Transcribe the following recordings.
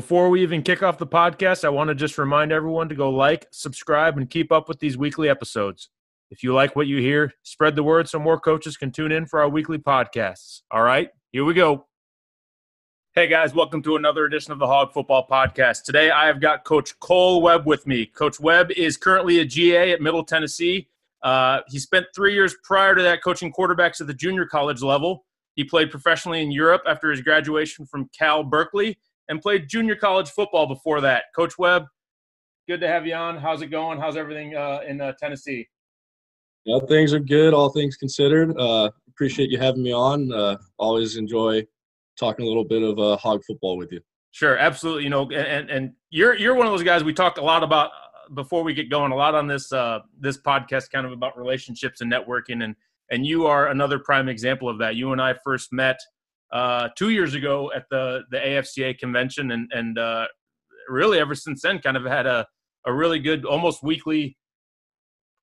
Before we even kick off the podcast, I want to just remind everyone to go like, subscribe, and keep up with these weekly episodes. If you like what you hear, spread the word so more coaches can tune in for our weekly podcasts. All right, here we go. Hey guys, welcome to another edition of the Hog Football Podcast. Today I have got Coach Cole Webb with me. Coach Webb is currently a GA at Middle Tennessee. Uh, he spent three years prior to that coaching quarterbacks at the junior college level. He played professionally in Europe after his graduation from Cal Berkeley and played junior college football before that. Coach Webb, good to have you on. How's it going? How's everything uh, in uh, Tennessee? Yeah, things are good, all things considered. Uh, appreciate you having me on. Uh, always enjoy talking a little bit of uh, hog football with you. Sure, absolutely. You know, and and you're you're one of those guys we talked a lot about uh, before we get going. A lot on this uh, this podcast, kind of about relationships and networking, and and you are another prime example of that. You and I first met uh, two years ago at the the AFCA convention, and and uh, really ever since then, kind of had a a really good, almost weekly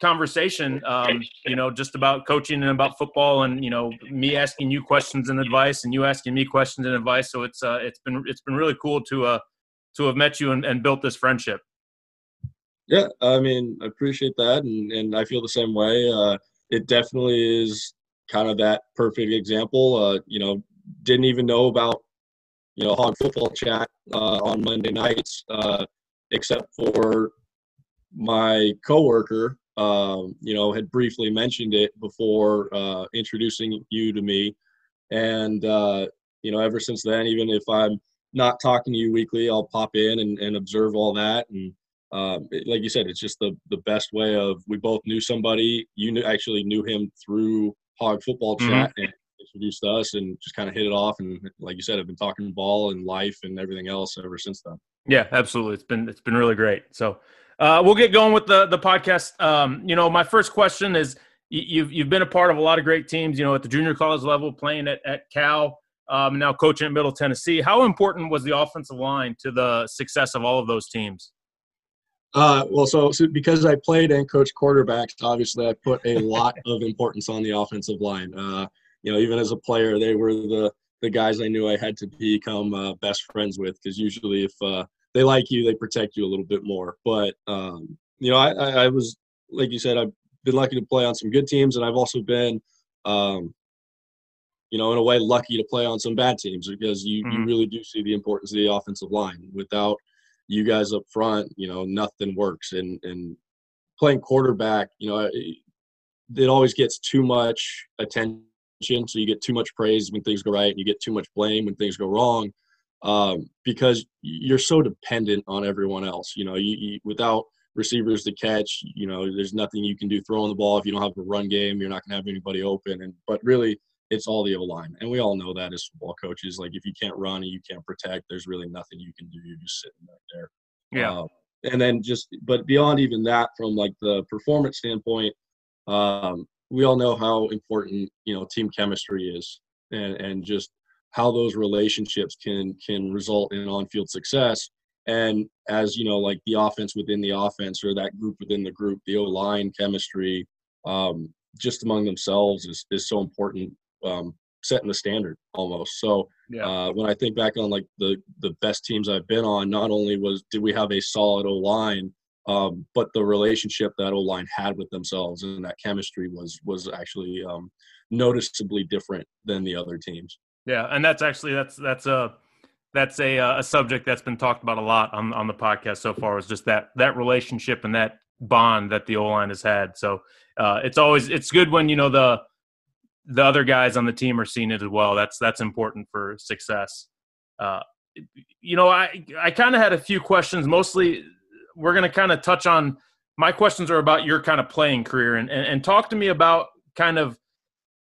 conversation. Um, you know, just about coaching and about football, and you know, me asking you questions and advice, and you asking me questions and advice. So it's uh, it's been it's been really cool to uh to have met you and, and built this friendship. Yeah, I mean, I appreciate that, and and I feel the same way. Uh, it definitely is kind of that perfect example. Uh, you know, didn't even know about you know hog football chat uh, on Monday nights, uh, except for my coworker. Um, you know, had briefly mentioned it before uh, introducing you to me, and uh, you know, ever since then, even if I'm not talking to you weekly, I'll pop in and, and observe all that. And um, it, like you said, it's just the the best way of we both knew somebody. You knew, actually knew him through Hog Football mm-hmm. Chat, mm-hmm. and introduced us and just kind of hit it off. And like you said, I've been talking ball and life and everything else ever since then. Yeah, absolutely. It's been it's been really great. So uh, we'll get going with the the podcast. Um, you know, my first question is you've you've been a part of a lot of great teams. You know, at the junior college level, playing at at Cal. Um, now coaching at Middle Tennessee. How important was the offensive line to the success of all of those teams? Uh, well, so, so, because I played and coached quarterbacks, obviously I put a lot of importance on the offensive line. Uh, you know, even as a player, they were the the guys I knew I had to become uh, best friends with because usually if uh, they like you, they protect you a little bit more. But um, you know, I, I, was like you said, I've been lucky to play on some good teams, and I've also been, um, you know, in a way, lucky to play on some bad teams because you mm-hmm. you really do see the importance of the offensive line. Without you guys up front, you know, nothing works. And and playing quarterback, you know, it, it always gets too much attention so you get too much praise when things go right and you get too much blame when things go wrong um, because you're so dependent on everyone else you know you, you, without receivers to catch you know there's nothing you can do throwing the ball. If you don't have a run game you're not going to have anybody open and but really it's all the O line and we all know that as football coaches like if you can't run and you can't protect there's really nothing you can do. You're just sitting back there. Yeah. Uh, and then just but beyond even that from like the performance standpoint um, we all know how important you know team chemistry is and and just how those relationships can can result in on-field success and as you know like the offense within the offense or that group within the group the o-line chemistry um, just among themselves is, is so important um, setting the standard almost so yeah. uh, when i think back on like the the best teams i've been on not only was did we have a solid o-line um, but the relationship that O line had with themselves and that chemistry was was actually um, noticeably different than the other teams. Yeah, and that's actually that's that's a that's a uh, a subject that's been talked about a lot on on the podcast so far. Is just that that relationship and that bond that the O line has had. So uh, it's always it's good when you know the the other guys on the team are seeing it as well. That's that's important for success. Uh, you know, I I kind of had a few questions. Mostly, we're going to kind of touch on. My questions are about your kind of playing career and, and, and talk to me about kind of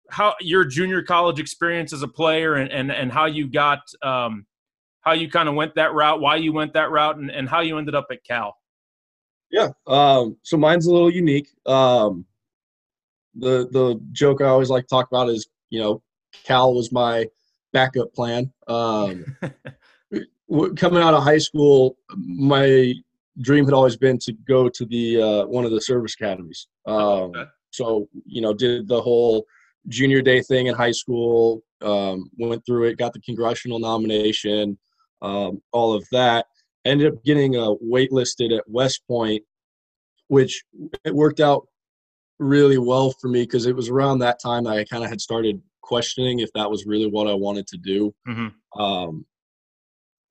how your junior college experience as a player and and, and how you got um, how you kind of went that route, why you went that route, and, and how you ended up at Cal. Yeah. Um, so mine's a little unique. Um, the the joke I always like to talk about is you know Cal was my backup plan. Um, coming out of high school, my dream had always been to go to the uh, one of the service academies. Um, so you know, did the whole junior day thing in high school. Um, went through it, got the congressional nomination, um, all of that. Ended up getting uh, waitlisted at West Point, which it worked out really well for me because it was around that time that I kind of had started questioning if that was really what I wanted to do. Mm-hmm. Um,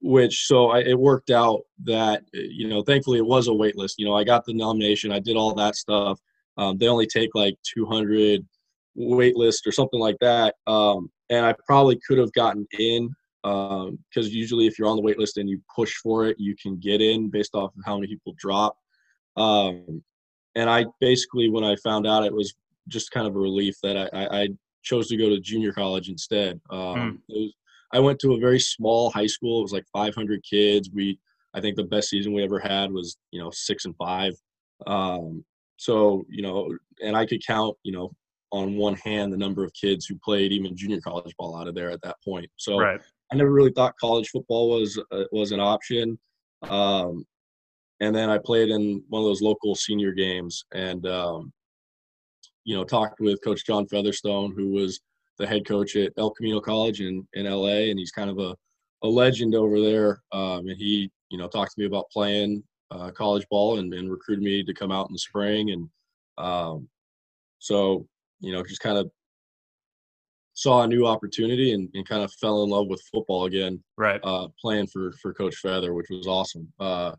which so I, it worked out that you know thankfully it was a wait list. You know I got the nomination, I did all that stuff. Um, they only take like 200 wait list or something like that, um, and I probably could have gotten in because um, usually if you're on the wait list and you push for it, you can get in based off of how many people drop. Um, and I basically, when I found out, it was just kind of a relief that I, I, I chose to go to junior college instead. Um, mm. was, I went to a very small high school. It was like 500 kids. We, I think the best season we ever had was, you know, six and five. Um, so, you know, and I could count, you know, on one hand the number of kids who played even junior college ball out of there at that point. So right. I never really thought college football was uh, was an option. Um, and then I played in one of those local senior games and um, you know talked with Coach John Featherstone, who was the head coach at El Camino College in in LA, and he's kind of a a legend over there. Um, and he you know talked to me about playing uh, college ball and, and, recruited me to come out in the spring, and um, so you know just kind of saw a new opportunity and, and, kind of fell in love with football again. Right. Uh, playing for for Coach Feather, which was awesome. Uh,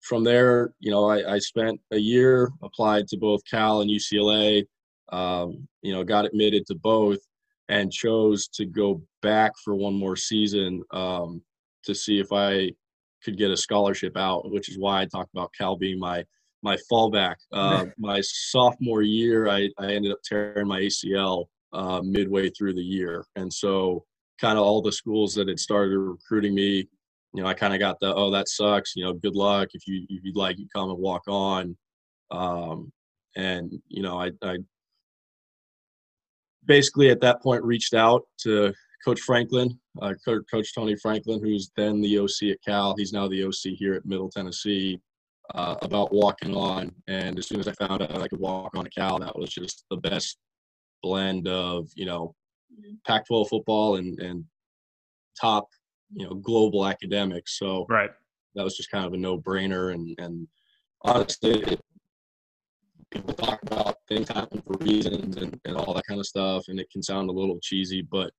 from there, you know, I, I, spent a year, applied to both Cal and UCLA. Um, you know, got admitted to both, and chose to go back for one more season um, to see if I could get a scholarship out, which is why I talked about Cal being my my fallback. Uh, my sophomore year, I, I ended up tearing my ACL uh, midway through the year, and so kind of all the schools that had started recruiting me you know, I kind of got the, oh, that sucks. You know, good luck. If you if you'd like, you come and walk on. Um, and you know, I, I basically at that point reached out to Coach Franklin, uh, Coach Tony Franklin, who's then the OC at Cal. He's now the OC here at Middle Tennessee. Uh, about walking on, and as soon as I found out I could walk on a Cal, that was just the best blend of you know Pac-12 football and and top you know global academics. So right, that was just kind of a no brainer. And and honestly, people talk about things happen for reasons and, and all that kind of stuff, and it can sound a little cheesy, but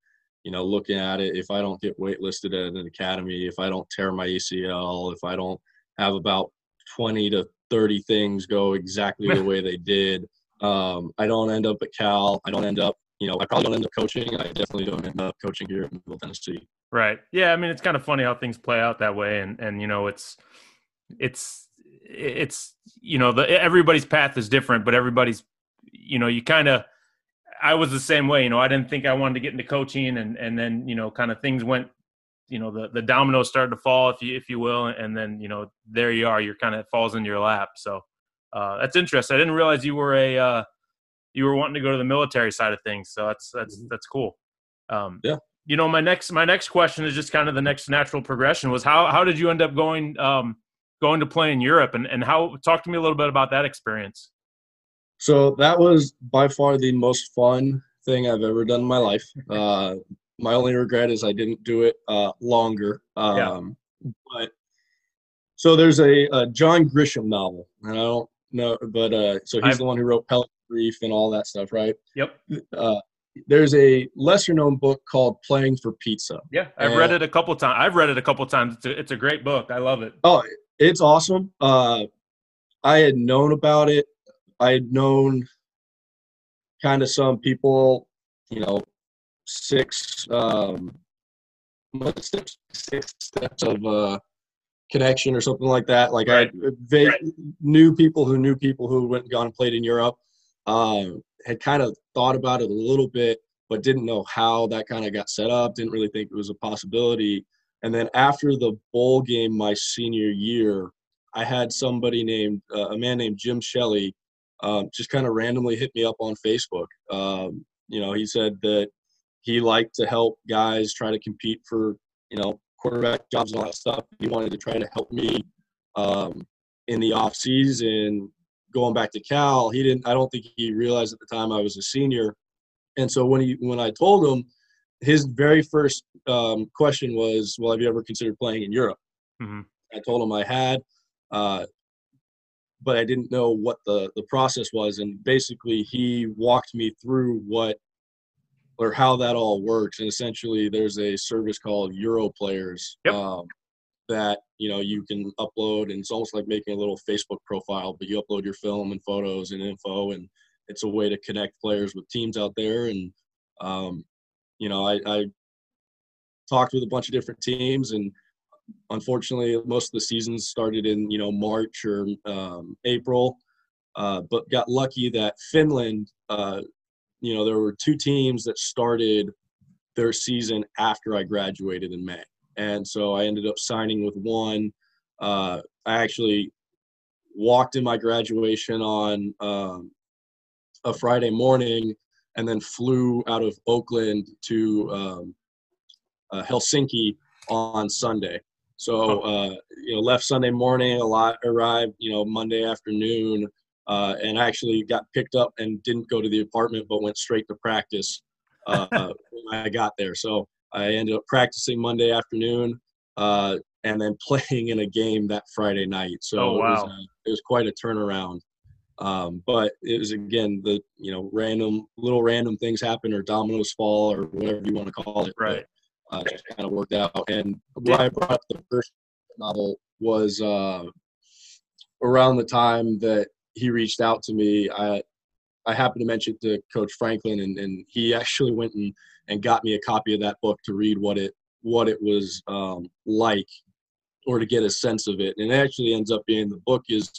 you know, looking at it, if I don't get waitlisted at an academy, if I don't tear my ACL, if I don't have about 20 to 30 things go exactly the way they did, um, I don't end up at Cal. I don't end up, you know, I probably don't end up coaching. I definitely don't end up coaching here in Middle Tennessee. Right. Yeah. I mean, it's kind of funny how things play out that way, and and you know, it's it's it's you know, the everybody's path is different, but everybody's you know, you kind of. I was the same way. You know, I didn't think I wanted to get into coaching, and and then you know, kind of things went. You know, the the dominoes started to fall, if you if you will, and then you know, there you are. You're kind of falls in your lap. So uh, that's interesting. I didn't realize you were a uh, you were wanting to go to the military side of things. So that's that's mm-hmm. that's cool. Um, yeah you know, my next my next question is just kind of the next natural progression was how how did you end up going um, going to play in Europe and and how talk to me a little bit about that experience. So that was by far the most fun thing I've ever done in my life. Uh, my only regret is I didn't do it uh, longer. Um, yeah. But so there's a, a, John Grisham novel, and I don't know, but uh, so he's I've, the one who wrote Pelican Brief and all that stuff, right? Yep. Uh, there's a lesser known book called Playing for Pizza. Yeah, I've and, read it a couple times. I've read it a couple times. It's a, it's a great book. I love it. Oh, it's awesome. Uh, I had known about it. I had known kind of some people, you know, six um, six, six steps of uh, connection or something like that. Like right. I they right. knew people who knew people who went and gone and played in Europe. Um, had kind of thought about it a little bit, but didn't know how that kind of got set up. Didn't really think it was a possibility. And then after the bowl game my senior year, I had somebody named uh, a man named Jim Shelley um, just kind of randomly hit me up on Facebook. Um, you know, he said that he liked to help guys try to compete for you know quarterback jobs and all that stuff. He wanted to try to help me um, in the off season going back to Cal, he didn't. I don't think he realized at the time I was a senior, and so when he when I told him, his very first um, question was, "Well, have you ever considered playing in Europe?" Mm-hmm. I told him I had, uh, but I didn't know what the the process was, and basically he walked me through what or how that all works. And essentially, there's a service called Euro Players. Yep. Um, that you know you can upload and it's almost like making a little facebook profile but you upload your film and photos and info and it's a way to connect players with teams out there and um, you know I, I talked with a bunch of different teams and unfortunately most of the seasons started in you know march or um, april uh, but got lucky that finland uh, you know there were two teams that started their season after i graduated in may and so I ended up signing with one. Uh, I actually walked in my graduation on um, a Friday morning, and then flew out of Oakland to um, uh, Helsinki on Sunday. So uh, you know, left Sunday morning, a lot arrived you know Monday afternoon, uh, and actually got picked up and didn't go to the apartment, but went straight to practice uh, when I got there. So I ended up practicing Monday afternoon uh, and then playing in a game that Friday night. So oh, wow. it, was, it was quite a turnaround. Um, but it was again the you know random little random things happen or dominoes fall or whatever you want to call it. Right. But, uh, just kind of worked out. And why I brought the first novel was uh, around the time that he reached out to me. I I happened to mention to Coach Franklin, and, and he actually went and, and got me a copy of that book to read what it what it was um, like, or to get a sense of it. And it actually ends up being the book is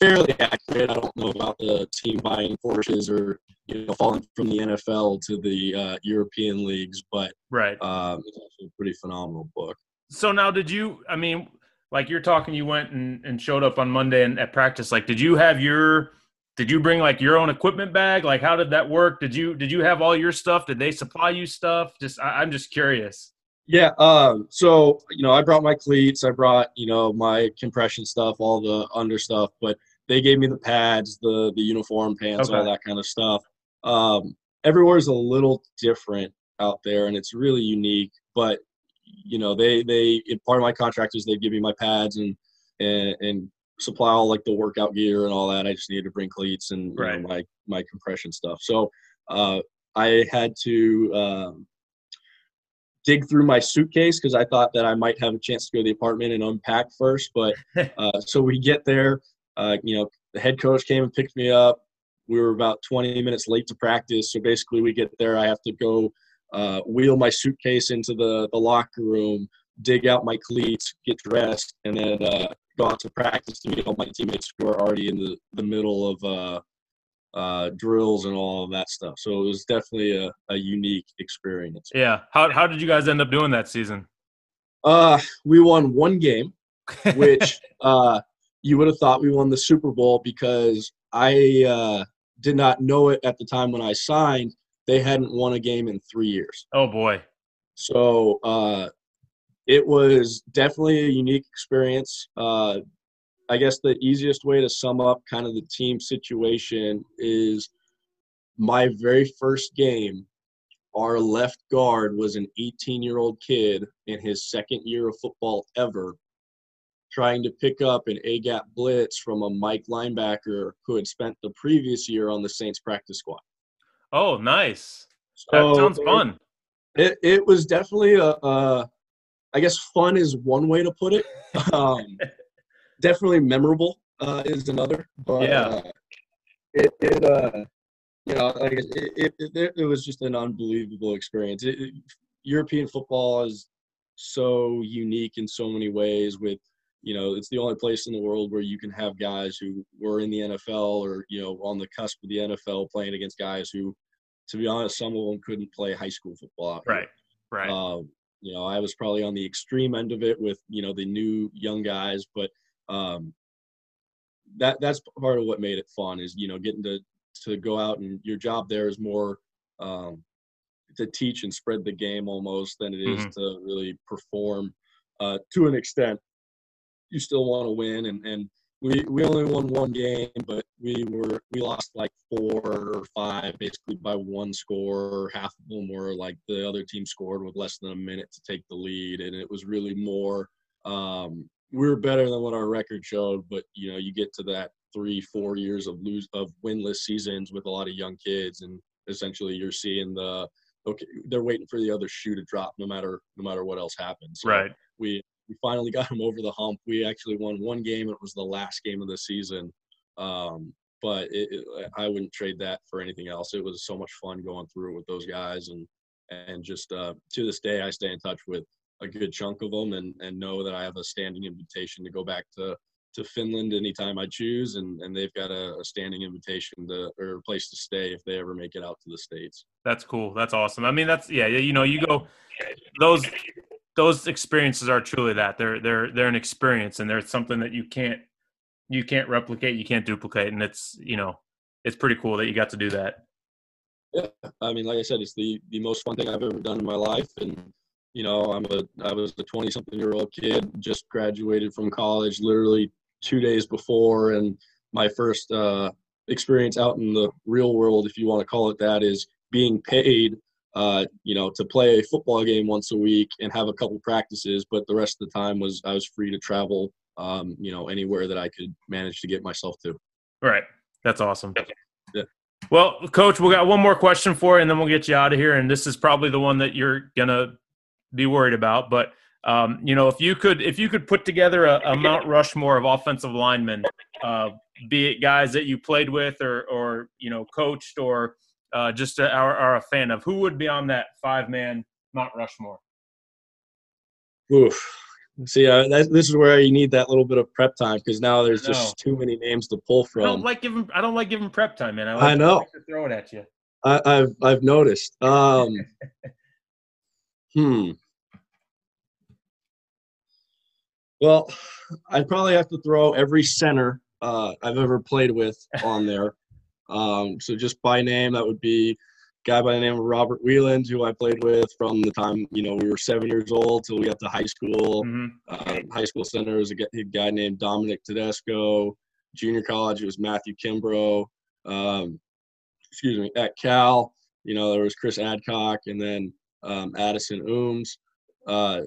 fairly accurate. I don't know about the team buying Porsches or you know falling from the NFL to the uh, European leagues, but right, um, it's actually a pretty phenomenal book. So now, did you? I mean, like you're talking, you went and, and showed up on Monday and at practice. Like, did you have your did you bring like your own equipment bag like how did that work did you did you have all your stuff did they supply you stuff just I, am just curious yeah um so you know i brought my cleats i brought you know my compression stuff all the under stuff but they gave me the pads the the uniform pants okay. all that kind of stuff um everywhere's a little different out there and it's really unique but you know they they part of my contract is they give me my pads and and, and supply all like the workout gear and all that. I just needed to bring cleats and right. know, my my compression stuff. So uh, I had to um, dig through my suitcase because I thought that I might have a chance to go to the apartment and unpack first. But uh, so we get there. Uh, you know, the head coach came and picked me up. We were about 20 minutes late to practice. So basically, we get there. I have to go uh, wheel my suitcase into the, the locker room, dig out my cleats, get dressed, and then uh, go out to practice to meet all my teammates who are already in the, the middle of uh, drills and all of that stuff. So it was definitely a, a unique experience. Yeah. How, how did you guys end up doing that season? Uh, we won one game, which uh, you would have thought we won the Super Bowl because I uh, did not know it at the time when I signed. They hadn't won a game in three years. Oh boy! So uh, it was definitely a unique experience. Uh, I guess the easiest way to sum up kind of the team situation is my very first game. Our left guard was an 18 year old kid in his second year of football ever, trying to pick up an A gap blitz from a Mike linebacker who had spent the previous year on the Saints practice squad. Oh, nice. So that sounds fun. It it was definitely a, a I guess fun is one way to put it. Um, definitely memorable uh, is another. But, yeah. Uh, it it uh you know like it it, it, it was just an unbelievable experience. It, it, European football is so unique in so many ways. With you know, it's the only place in the world where you can have guys who were in the NFL or you know on the cusp of the NFL playing against guys who, to be honest, some of them couldn't play high school football. Right. Right. Um, you know, I was probably on the extreme end of it with you know the new young guys, but um, that that's part of what made it fun is you know getting to to go out and your job there is more um, to teach and spread the game almost than it is Mhm. to really perform uh, to an extent. You still want to win, and and we we only won one game, but we were we lost like four or five basically by one score. Half of them were like the other team scored with less than a minute to take the lead, and it was really more. Um, we were better than what our record showed, but you know you get to that three four years of lose of winless seasons with a lot of young kids, and essentially you're seeing the okay they're waiting for the other shoe to drop no matter no matter what else happens. So right. we we finally got him over the hump. We actually won one game. It was the last game of the season, um, but it, it, I wouldn't trade that for anything else. It was so much fun going through it with those guys, and and just uh, to this day, I stay in touch with a good chunk of them, and and know that I have a standing invitation to go back to to Finland anytime I choose, and and they've got a, a standing invitation to or a place to stay if they ever make it out to the states. That's cool. That's awesome. I mean, that's yeah. yeah, You know, you go those those experiences are truly that they're they're they're an experience, and they're something that you can't you can't replicate, you can't duplicate, and it's you know it's pretty cool that you got to do that. Yeah, I mean, like I said, it's the the most fun thing I've ever done in my life, and you know, I'm a I was a 20 something year old kid, just graduated from college, literally two days before, and my first uh, experience out in the real world, if you want to call it that, is being paid. Uh, you know, to play a football game once a week and have a couple practices, but the rest of the time was I was free to travel. Um, you know, anywhere that I could manage to get myself to. All right, That's awesome. Yeah. Well, coach, we got one more question for you, and then we'll get you out of here. And this is probably the one that you're gonna be worried about. But um, you know, if you could, if you could put together a, a Mount Rushmore of offensive linemen, uh, be it guys that you played with, or or you know, coached, or uh, just a, are, are a fan of, who would be on that five man Mount Rushmore? Oof. See, uh, that, this is where you need that little bit of prep time because now there's just too many names to pull I don't from. like giving. I don't like giving prep time, man. I, like I know. to throw it at you. I, I've I've noticed. Um, hmm. Well, I'd probably have to throw every center uh, I've ever played with on there. Um, so just by name, that would be a guy by the name of Robert Wheeland, who I played with from the time you know we were seven years old till we got to high school. hmm Uh, high school center was a a guy named Dominic Tedesco. Junior college it was Matthew Kimbrough. Um, excuse me, at Cal, you know there was Chris Adcock and then um, Addison Ooms, uh,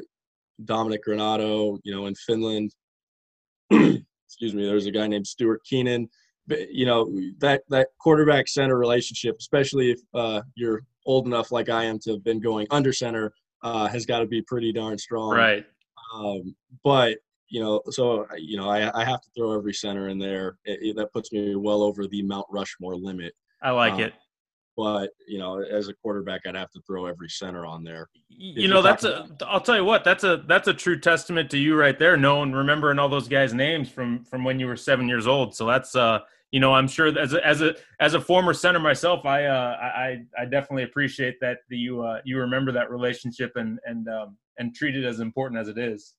Dominic Granato. You know in Finland. excuse me, There's a guy named Stuart Keenan. But, you know that that quarterback center relationship, especially if uh, you're old enough like I am to have been going under center, uh, has got to be pretty darn strong. Right. Um, but you know, so you know, I, I have to throw every center in there. It, it- that puts me well over the Mount Rushmore limit. I like Um, it. But you know, as a quarterback, I'd have to throw every center on there. you know that's a i'll tell you what that's a that's a true testament to you right there knowing remembering all those guys names from from when you were seven years old so that's uh you know i'm sure as a as a as a former center myself i uh i i definitely appreciate that you uh you remember that relationship and and um and treat it as important as it is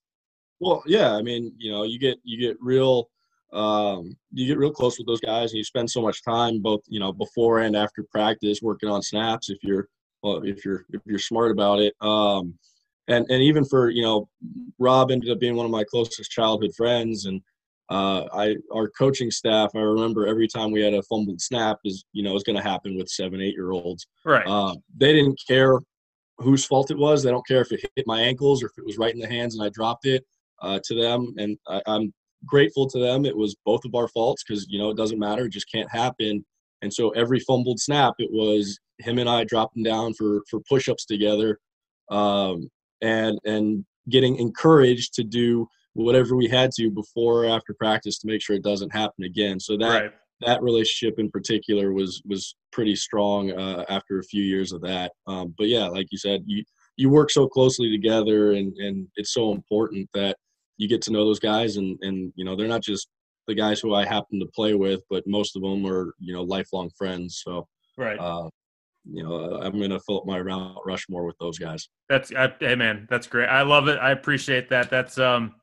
Well, yeah, I mean, you know, you get you get real um, you get real close with those guys, and you spend so much time both you know before and after practice working on snaps. If you're well, if you're if you're smart about it, um, and and even for you know, Rob ended up being one of my closest childhood friends, and uh, I our coaching staff. I remember every time we had a fumbled snap is you know is going to happen with seven eight year olds. right Uh, they didn't care whose fault it was. They don't care if it hit my ankles or if it was right in the hands and I dropped it uh, to them. And I, I'm grateful to them. It was both of our faults because, you know, it doesn't matter. It just can't happen. And so every fumbled snap, it was him and I dropping down for for push-ups together, um, and and getting encouraged to do whatever we had to before or after practice to make sure it doesn't happen again. So that right. that relationship in particular was was pretty strong uh, after a few years of that. Um, but yeah, like you said, you you work so closely together, and and it's so important that you get to know those guys, and and you know they're not just the guys who I happen to play with, but most of them are you know lifelong friends. So right. Uh, you know, I'm going to fill up my Mount Rushmore with those guys. That's I, hey man, that's great. I love it. I appreciate that. That's um,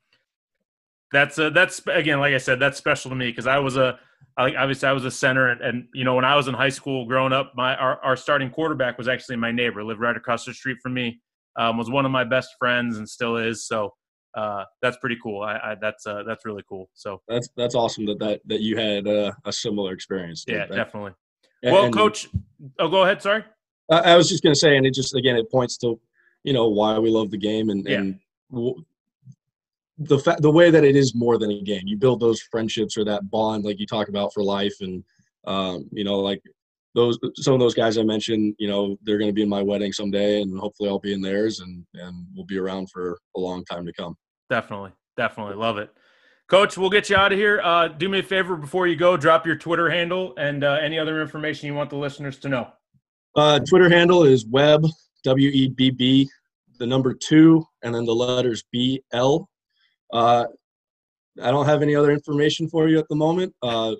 that's uh, that's again, like I said, that's special to me because I was a obviously I was a center, and, and, you know when I was in high school growing up, my our, our starting quarterback was actually my neighbor, lived right across the street from me, um, was one of my best friends, and still is. So uh, that's pretty cool. I, I that's uh, that's really cool. So that's that's awesome that that that you had uh, a similar experience. Yeah, that. definitely. Well, and, coach, oh, go ahead. Sorry. I, I was just going to say, and it just again, it points to, you know, why we love the game and, yeah. and w- the fa- the way that it is more than a game. You build those friendships or that bond, like you talk about for life, and um, you know, like those some of those guys I mentioned, you know, they're going to be in my wedding someday, and hopefully I'll be in theirs, and and we'll be around for a long time to come. Definitely, definitely love it. Coach, we'll get you out of here. Uh, do me a favor before you go, drop your Twitter handle and uh, any other information you want the listeners to know. Uh, Twitter handle is Webb, W E B B, the number two, and then the letters B L. Uh, I don't have any other information for you at the moment. Uh,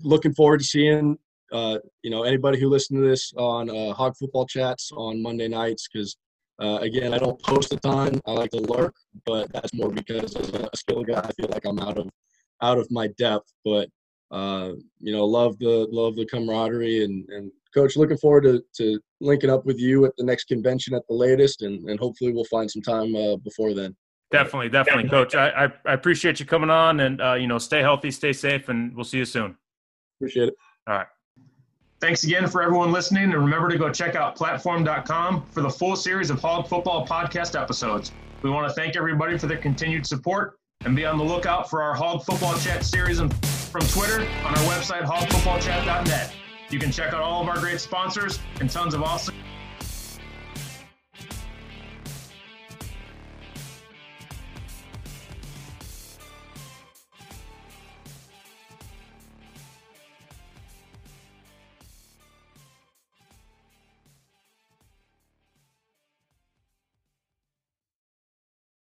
looking forward to seeing uh, you know anybody who listened to this on uh, Hog Football Chats on Monday nights because uh, again, I don't post a ton. I like to lurk, but that's more because as a skill guy, I feel like I'm out of out of my depth. But uh, you know, love the love the camaraderie and and coach. Looking forward to, to linking up with you at the next convention at the latest, and and hopefully we'll find some time uh, before then. Definitely, definitely, coach. I, I, I appreciate you coming on, and uh, you know, stay healthy, stay safe, and we'll see you soon. Appreciate it. All right. Thanks again for everyone listening, and remember to go check out platform.com for the full series of Hog Football podcast episodes. We want to thank everybody for their continued support and be on the lookout for our Hog Football Chat series from Twitter on our website, hogfootballchat.net. You can check out all of our great sponsors and tons of awesome